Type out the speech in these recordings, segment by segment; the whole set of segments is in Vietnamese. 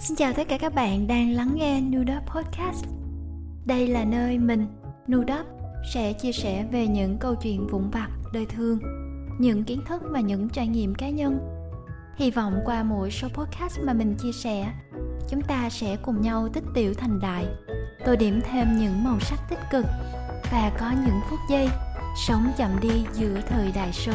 Xin chào tất cả các bạn đang lắng nghe Nudop Podcast. Đây là nơi mình, Nudop, sẽ chia sẻ về những câu chuyện vụn vặt, đời thường, những kiến thức và những trải nghiệm cá nhân. Hy vọng qua mỗi số podcast mà mình chia sẻ, chúng ta sẽ cùng nhau tích tiểu thành đại, tô điểm thêm những màu sắc tích cực và có những phút giây sống chậm đi giữa thời đại số.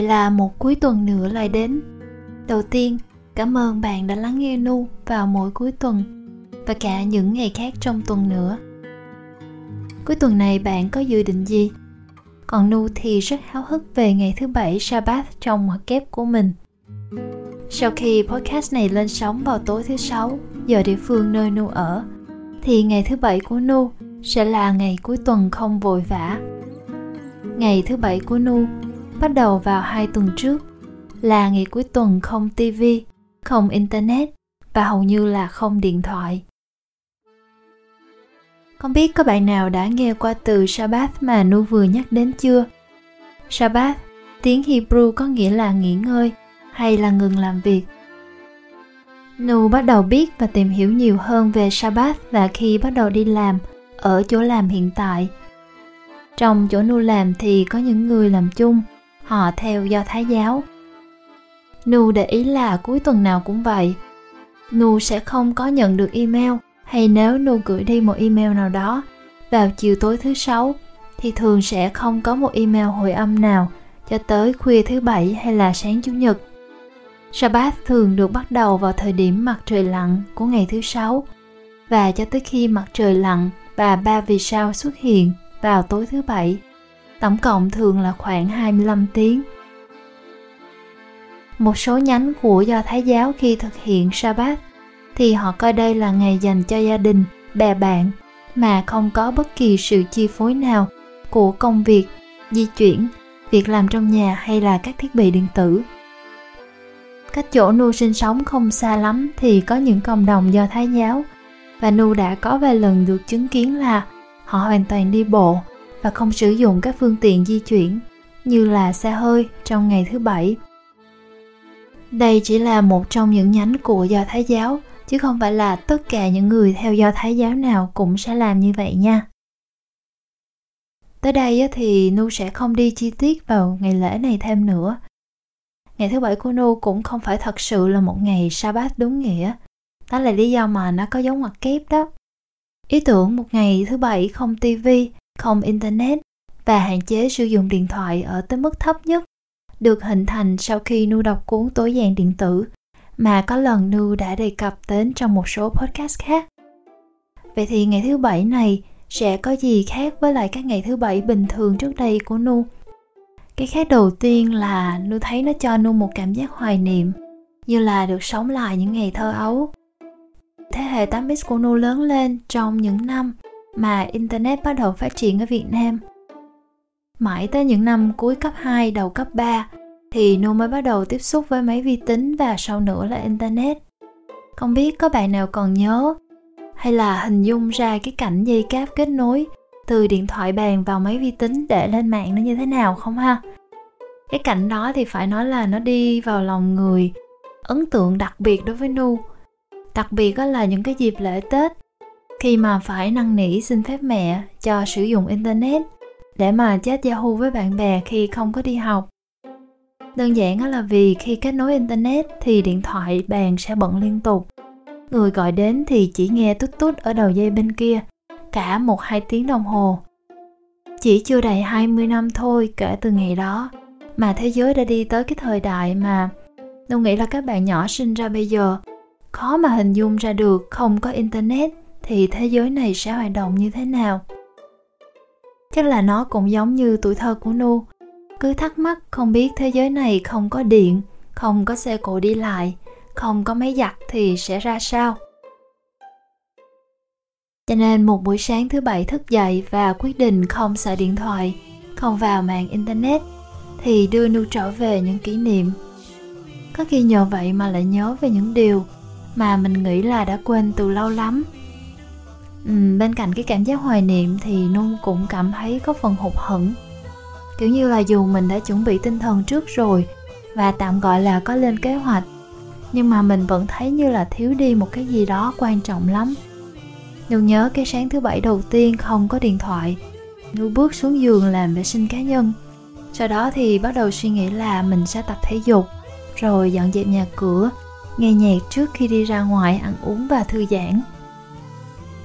Vậy là một cuối tuần nữa lại đến. Đầu tiên, cảm ơn bạn đã lắng nghe Nu vào mỗi cuối tuần và cả những ngày khác trong tuần nữa. Cuối tuần này bạn có dự định gì? Còn Nu thì rất háo hức về ngày thứ bảy Sabbath trong hoặc kép của mình. Sau khi podcast này lên sóng vào tối thứ sáu, giờ địa phương nơi Nu ở, thì ngày thứ bảy của Nu sẽ là ngày cuối tuần không vội vã. Ngày thứ bảy của Nu bắt đầu vào hai tuần trước là ngày cuối tuần không TV, không internet và hầu như là không điện thoại. Không biết có bạn nào đã nghe qua từ Sabbath mà Nu vừa nhắc đến chưa? Sabbath, tiếng Hebrew có nghĩa là nghỉ ngơi hay là ngừng làm việc. Nu bắt đầu biết và tìm hiểu nhiều hơn về Sabbath là khi bắt đầu đi làm ở chỗ làm hiện tại. Trong chỗ Nu làm thì có những người làm chung, họ theo do Thái giáo. Nu để ý là cuối tuần nào cũng vậy. Nu sẽ không có nhận được email, hay nếu Nu gửi đi một email nào đó vào chiều tối thứ sáu, thì thường sẽ không có một email hồi âm nào cho tới khuya thứ bảy hay là sáng chủ nhật. Sabbath thường được bắt đầu vào thời điểm mặt trời lặn của ngày thứ sáu, và cho tới khi mặt trời lặn và ba vì sao xuất hiện vào tối thứ bảy. Tổng cộng thường là khoảng 25 tiếng. Một số nhánh của Do Thái giáo khi thực hiện Sabbath thì họ coi đây là ngày dành cho gia đình, bè bạn mà không có bất kỳ sự chi phối nào của công việc, di chuyển, việc làm trong nhà hay là các thiết bị điện tử. Cách chỗ Nu sinh sống không xa lắm thì có những cộng đồng do Thái giáo và Nu đã có vài lần được chứng kiến là họ hoàn toàn đi bộ và không sử dụng các phương tiện di chuyển như là xe hơi trong ngày thứ bảy. Đây chỉ là một trong những nhánh của Do Thái giáo, chứ không phải là tất cả những người theo Do Thái giáo nào cũng sẽ làm như vậy nha. Tới đây thì Nu sẽ không đi chi tiết vào ngày lễ này thêm nữa. Ngày thứ bảy của Nu cũng không phải thật sự là một ngày Sa Bát đúng nghĩa. Đó là lý do mà nó có dấu ngoặc kép đó. Ý tưởng một ngày thứ bảy không tivi không internet và hạn chế sử dụng điện thoại ở tới mức thấp nhất được hình thành sau khi Nu đọc cuốn tối giản điện tử mà có lần Nu đã đề cập đến trong một số podcast khác. Vậy thì ngày thứ bảy này sẽ có gì khác với lại các ngày thứ bảy bình thường trước đây của Nu? Cái khác đầu tiên là Nu thấy nó cho Nu một cảm giác hoài niệm, như là được sống lại những ngày thơ ấu. Thế hệ 8X của Nu lớn lên trong những năm mà Internet bắt đầu phát triển ở Việt Nam. Mãi tới những năm cuối cấp 2 đầu cấp 3 thì Nu mới bắt đầu tiếp xúc với máy vi tính và sau nữa là Internet. Không biết có bạn nào còn nhớ hay là hình dung ra cái cảnh dây cáp kết nối từ điện thoại bàn vào máy vi tính để lên mạng nó như thế nào không ha? Cái cảnh đó thì phải nói là nó đi vào lòng người ấn tượng đặc biệt đối với Nu. Đặc biệt đó là những cái dịp lễ Tết khi mà phải năn nỉ xin phép mẹ cho sử dụng internet để mà chat Yahoo với bạn bè khi không có đi học. Đơn giản đó là vì khi kết nối internet thì điện thoại bàn sẽ bận liên tục. Người gọi đến thì chỉ nghe tút tút ở đầu dây bên kia, cả một hai tiếng đồng hồ. Chỉ chưa đầy 20 năm thôi kể từ ngày đó mà thế giới đã đi tới cái thời đại mà tôi nghĩ là các bạn nhỏ sinh ra bây giờ khó mà hình dung ra được không có internet thì thế giới này sẽ hoạt động như thế nào? Chắc là nó cũng giống như tuổi thơ của nu. Cứ thắc mắc không biết thế giới này không có điện, không có xe cộ đi lại, không có máy giặt thì sẽ ra sao? Cho nên một buổi sáng thứ bảy thức dậy và quyết định không xài điện thoại, không vào mạng internet, thì đưa nu trở về những kỷ niệm. Có khi nhờ vậy mà lại nhớ về những điều mà mình nghĩ là đã quên từ lâu lắm ừ, bên cạnh cái cảm giác hoài niệm thì nung cũng cảm thấy có phần hụt hẫng. Kiểu như là dù mình đã chuẩn bị tinh thần trước rồi và tạm gọi là có lên kế hoạch nhưng mà mình vẫn thấy như là thiếu đi một cái gì đó quan trọng lắm. Nhung nhớ cái sáng thứ bảy đầu tiên không có điện thoại Nương bước xuống giường làm vệ sinh cá nhân. Sau đó thì bắt đầu suy nghĩ là mình sẽ tập thể dục Rồi dọn dẹp nhà cửa Nghe nhạc trước khi đi ra ngoài ăn uống và thư giãn.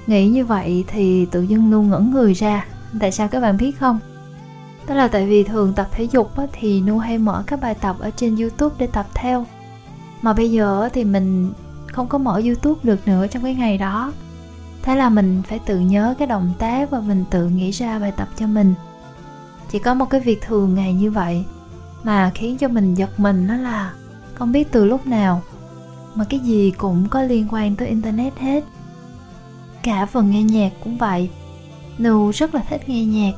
Nghĩ như vậy thì tự dưng nu ngẩn người ra. Tại sao các bạn biết không? Đó là tại vì thường tập thể dục thì Nu hay mở các bài tập ở trên Youtube để tập theo. Mà bây giờ thì mình không có mở Youtube được nữa trong cái ngày đó. Thế là mình phải tự nhớ cái động tác và mình tự nghĩ ra bài tập cho mình. Chỉ có một cái việc thường ngày như vậy mà khiến cho mình giật mình đó là không biết từ lúc nào mà cái gì cũng có liên quan tới internet hết cả phần nghe nhạc cũng vậy. Nu rất là thích nghe nhạc.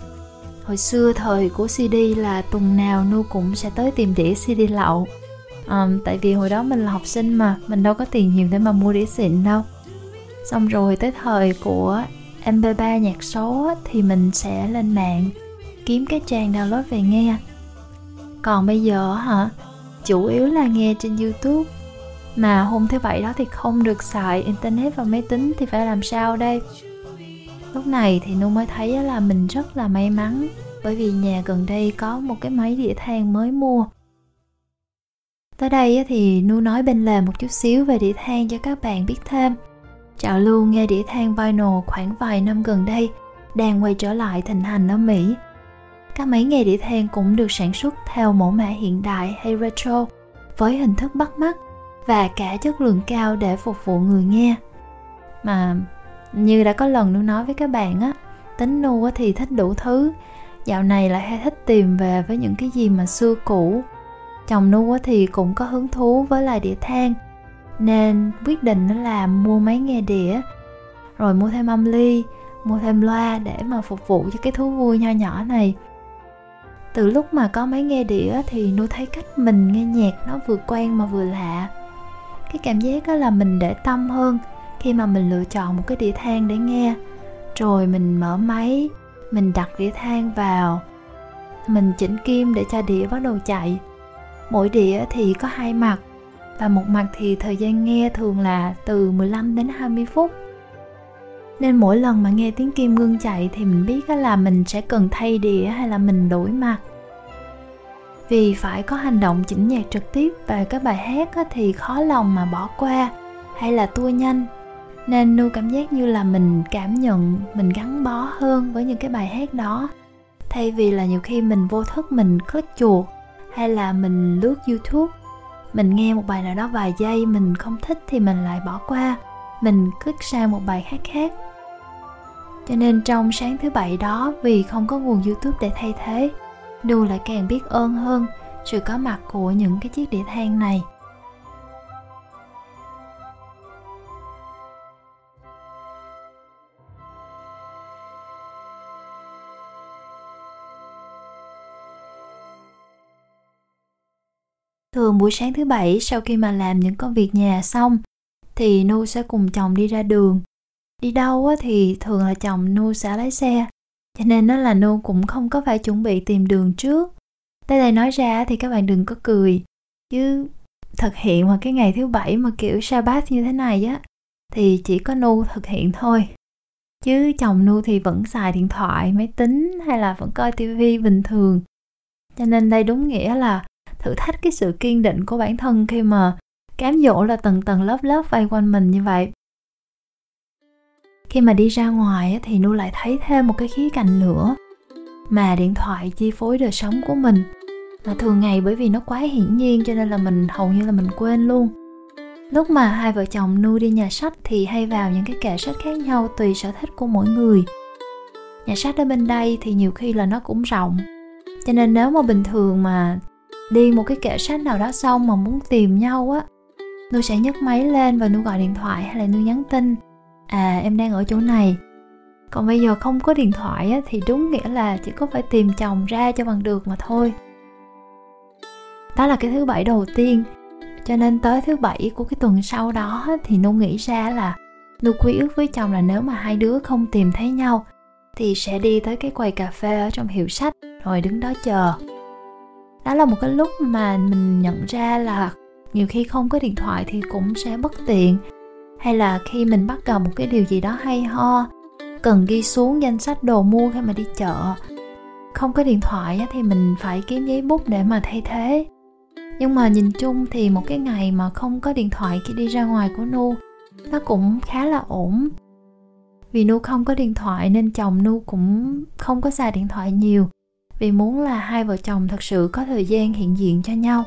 Hồi xưa thời của cd là tuần nào nu cũng sẽ tới tìm đĩa cd lậu. Um, tại vì hồi đó mình là học sinh mà mình đâu có tiền nhiều để mà mua đĩa xịn đâu. Xong rồi tới thời của mp3 nhạc số thì mình sẽ lên mạng kiếm cái trang download về nghe. Còn bây giờ hả chủ yếu là nghe trên youtube mà hôm thứ bảy đó thì không được xài internet và máy tính thì phải làm sao đây? Lúc này thì nu mới thấy là mình rất là may mắn, bởi vì nhà gần đây có một cái máy đĩa than mới mua. Tới đây thì nu nói bên lề một chút xíu về đĩa than cho các bạn biết thêm. Trào lưu nghe đĩa than vinyl khoảng vài năm gần đây, đang quay trở lại thịnh hành ở Mỹ. Các máy nghe đĩa than cũng được sản xuất theo mẫu mã hiện đại hay retro, với hình thức bắt mắt và cả chất lượng cao để phục vụ người nghe. Mà như đã có lần Nu nói với các bạn á, tính Nu thì thích đủ thứ, dạo này lại hay thích tìm về với những cái gì mà xưa cũ. Chồng Nu thì cũng có hứng thú với lại đĩa than nên quyết định là mua máy nghe đĩa rồi mua thêm âm ly mua thêm loa để mà phục vụ cho cái thú vui nho nhỏ này từ lúc mà có máy nghe đĩa thì nu thấy cách mình nghe nhạc nó vừa quen mà vừa lạ cái cảm giác đó là mình để tâm hơn khi mà mình lựa chọn một cái đĩa than để nghe rồi mình mở máy, mình đặt đĩa than vào, mình chỉnh kim để cho đĩa bắt đầu chạy mỗi đĩa thì có hai mặt và một mặt thì thời gian nghe thường là từ 15 đến 20 phút. Nên mỗi lần mà nghe tiếng kim ngưng chạy thì mình biết là mình sẽ cần thay đĩa hay là mình đổi mặt. Vì phải có hành động chỉnh nhạc trực tiếp và các bài hát thì khó lòng mà bỏ qua, hay là tua nhanh. Nên nu cảm giác như là mình cảm nhận, mình gắn bó hơn với những cái bài hát đó. Thay vì là nhiều khi mình vô thức mình click chuột, hay là mình lướt youtube, mình nghe một bài nào đó vài giây mình không thích thì mình lại bỏ qua, mình click sang một bài khác khác. Cho nên trong sáng thứ bảy đó, vì không có nguồn youtube để thay thế đu lại càng biết ơn hơn sự có mặt của những cái chiếc đĩa than này Thường buổi sáng thứ bảy, sau khi mà làm những công việc nhà xong, thì Nu sẽ cùng chồng đi ra đường. Đi đâu thì thường là chồng Nu sẽ lái xe. Cho nên nó là Nu cũng không có phải chuẩn bị tìm đường trước. Đây này nói ra thì các bạn đừng có cười. Chứ thực hiện vào cái ngày thứ bảy mà kiểu Sabbath như thế này á thì chỉ có Nu thực hiện thôi. Chứ chồng Nu thì vẫn xài điện thoại, máy tính hay là vẫn coi tivi bình thường. Cho nên đây đúng nghĩa là thử thách cái sự kiên định của bản thân khi mà cám dỗ là tầng tầng lớp lớp vây quanh mình như vậy khi mà đi ra ngoài thì nu lại thấy thêm một cái khía cạnh nữa. Mà điện thoại chi phối đời sống của mình. Mà thường ngày bởi vì nó quá hiển nhiên cho nên là mình, hầu như là mình quên luôn. Lúc mà hai vợ chồng nu đi nhà sách thì hay vào những cái kệ sách khác nhau tùy sở thích của mỗi người. Nhà sách ở bên đây thì nhiều khi là nó cũng rộng. Cho nên nếu mà bình thường mà đi một cái kệ sách nào đó xong mà muốn tìm nhau á nu sẽ nhấc máy lên và nu gọi điện thoại hay là nu nhắn tin à em đang ở chỗ này. Còn bây giờ không có điện thoại á, thì đúng nghĩa là chỉ có phải tìm chồng ra cho bằng được mà thôi. Đó là cái thứ bảy đầu tiên. Cho nên tới thứ bảy của cái tuần sau đó thì nu nghĩ ra là nu quy ước với chồng là nếu mà hai đứa không tìm thấy nhau thì sẽ đi tới cái quầy cà phê ở trong hiệu sách rồi đứng đó chờ. Đó là một cái lúc mà mình nhận ra là nhiều khi không có điện thoại thì cũng sẽ bất tiện hay là khi mình bắt gặp một cái điều gì đó hay ho, cần ghi xuống danh sách đồ mua khi mà đi chợ. Không có điện thoại thì mình phải kiếm giấy bút để mà thay thế. Nhưng mà nhìn chung thì một cái ngày mà không có điện thoại khi đi ra ngoài của nu, nó cũng khá là ổn. Vì nu không có điện thoại nên chồng nu cũng không có xài điện thoại nhiều. Vì muốn là hai vợ chồng thật sự có thời gian hiện diện cho nhau.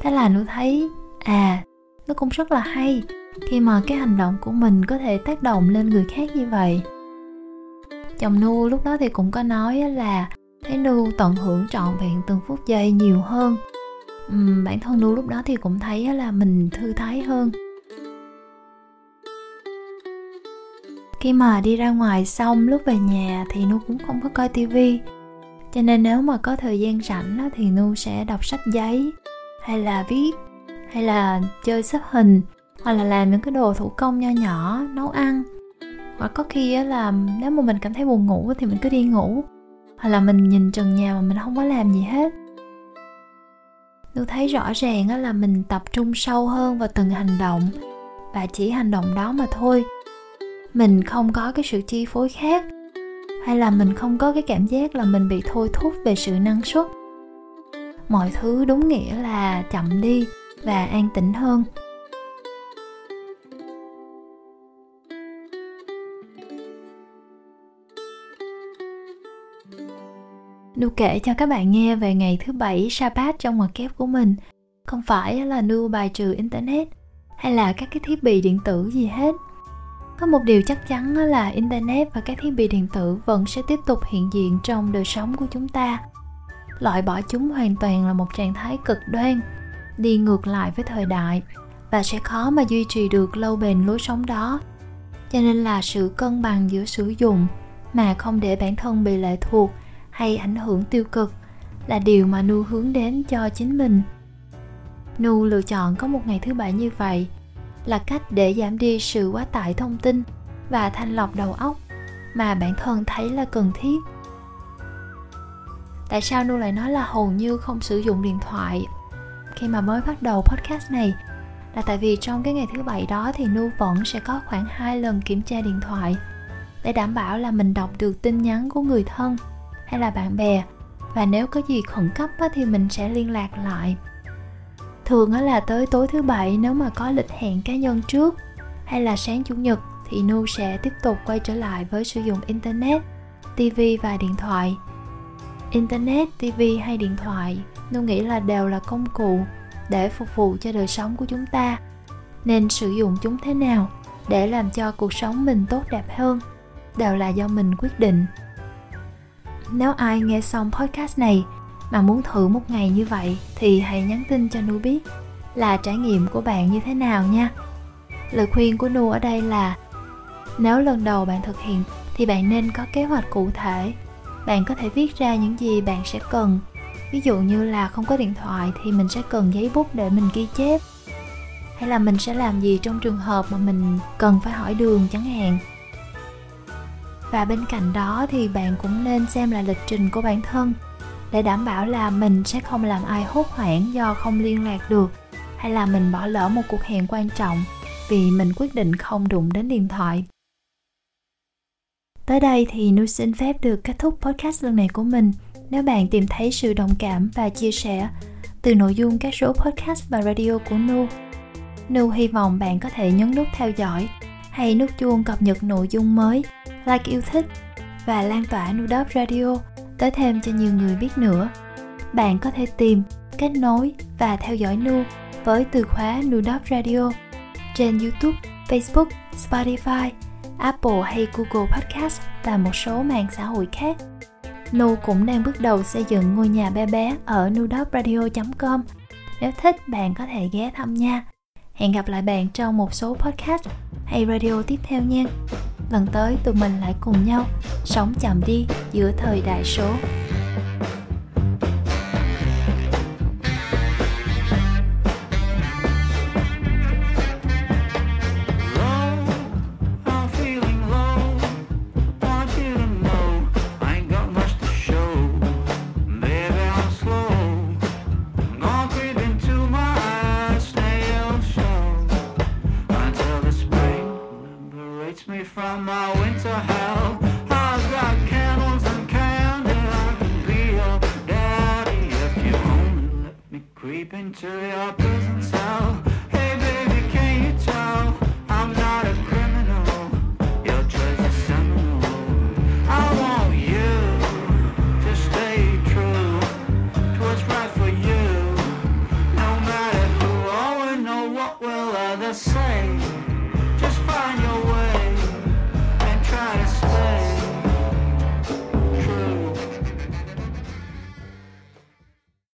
Thế là nu thấy à nó cũng rất là hay khi mà cái hành động của mình có thể tác động lên người khác như vậy. Chồng nu lúc đó thì cũng có nói là thấy nu tận hưởng trọn vẹn từng phút giây nhiều hơn. Uhm, bản thân nu lúc đó thì cũng thấy là mình thư thái hơn. Khi mà đi ra ngoài xong lúc về nhà thì nu cũng không có coi tivi. Cho nên nếu mà có thời gian rảnh thì nu sẽ đọc sách giấy hay là viết hay là chơi xếp hình hoặc là làm những cái đồ thủ công nho nhỏ, nấu ăn. Hoặc có khi là nếu mà mình cảm thấy buồn ngủ thì mình cứ đi ngủ. Hoặc là mình nhìn trần nhà mà mình không có làm gì hết. Tôi thấy rõ ràng là mình tập trung sâu hơn vào từng hành động và chỉ hành động đó mà thôi. Mình không có cái sự chi phối khác. Hay là mình không có cái cảm giác là mình bị thôi thúc về sự năng suất. Mọi thứ đúng nghĩa là chậm đi và an tĩnh hơn. Nu kể cho các bạn nghe về ngày thứ bảy Sabbath trong ngoặc kép của mình. Không phải là Nu bài trừ Internet hay là các cái thiết bị điện tử gì hết. Có một điều chắc chắn là Internet và các thiết bị điện tử vẫn sẽ tiếp tục hiện diện trong đời sống của chúng ta. Loại bỏ chúng hoàn toàn là một trạng thái cực đoan, đi ngược lại với thời đại và sẽ khó mà duy trì được lâu bền lối sống đó. Cho nên là sự cân bằng giữa sử dụng mà không để bản thân bị lệ thuộc hay ảnh hưởng tiêu cực là điều mà nu hướng đến cho chính mình. Nu lựa chọn có một ngày thứ bảy như vậy là cách để giảm đi sự quá tải thông tin và thanh lọc đầu óc mà bản thân thấy là cần thiết. Tại sao nu lại nói là hầu như không sử dụng điện thoại? Khi mà mới bắt đầu podcast này, là tại vì trong cái ngày thứ bảy đó thì nu vẫn sẽ có khoảng hai lần kiểm tra điện thoại để đảm bảo là mình đọc được tin nhắn của người thân hay là bạn bè. Và nếu có gì khẩn cấp thì mình sẽ liên lạc lại. Thường là tới tối thứ bảy, nếu mà có lịch hẹn cá nhân trước hay là sáng chủ nhật thì nu sẽ tiếp tục quay trở lại với sử dụng internet tv và điện thoại. Internet tv hay điện thoại, nu nghĩ là đều là công cụ để phục vụ cho đời sống của chúng ta. Nên sử dụng chúng thế nào để làm cho cuộc sống mình tốt đẹp hơn đều là do mình quyết định nếu ai nghe xong podcast này mà muốn thử một ngày như vậy thì hãy nhắn tin cho Nu biết là trải nghiệm của bạn như thế nào nha. Lời khuyên của Nu ở đây là nếu lần đầu bạn thực hiện thì bạn nên có kế hoạch cụ thể. Bạn có thể viết ra những gì bạn sẽ cần. Ví dụ như là không có điện thoại thì mình sẽ cần giấy bút để mình ghi chép. Hay là mình sẽ làm gì trong trường hợp mà mình cần phải hỏi đường chẳng hạn và bên cạnh đó thì bạn cũng nên xem lại lịch trình của bản thân. Để đảm bảo là mình sẽ không làm ai hốt hoảng do không liên lạc được hay là mình bỏ lỡ một cuộc hẹn quan trọng vì mình quyết định không đụng đến điện thoại. Tới đây thì nu xin phép được kết thúc podcast lần này của mình. Nếu bạn tìm thấy sự đồng cảm và chia sẻ từ nội dung các số podcast và radio của nu nu hy vọng bạn có thể nhấn nút theo dõi hay nút chuông cập nhật nội dung mới, like yêu thích và lan tỏa Nudop Radio tới thêm cho nhiều người biết nữa. Bạn có thể tìm, kết nối và theo dõi Nu với từ khóa Nudop Radio trên YouTube, Facebook, Spotify, Apple hay Google Podcast và một số mạng xã hội khác. Nu cũng đang bước đầu xây dựng ngôi nhà bé bé ở nudopradio.com. Nếu thích bạn có thể ghé thăm nha. Hẹn gặp lại bạn trong một số podcast hay radio tiếp theo nha. Lần tới tụi mình lại cùng nhau sống chậm đi giữa thời đại số. Creep into your prison cell.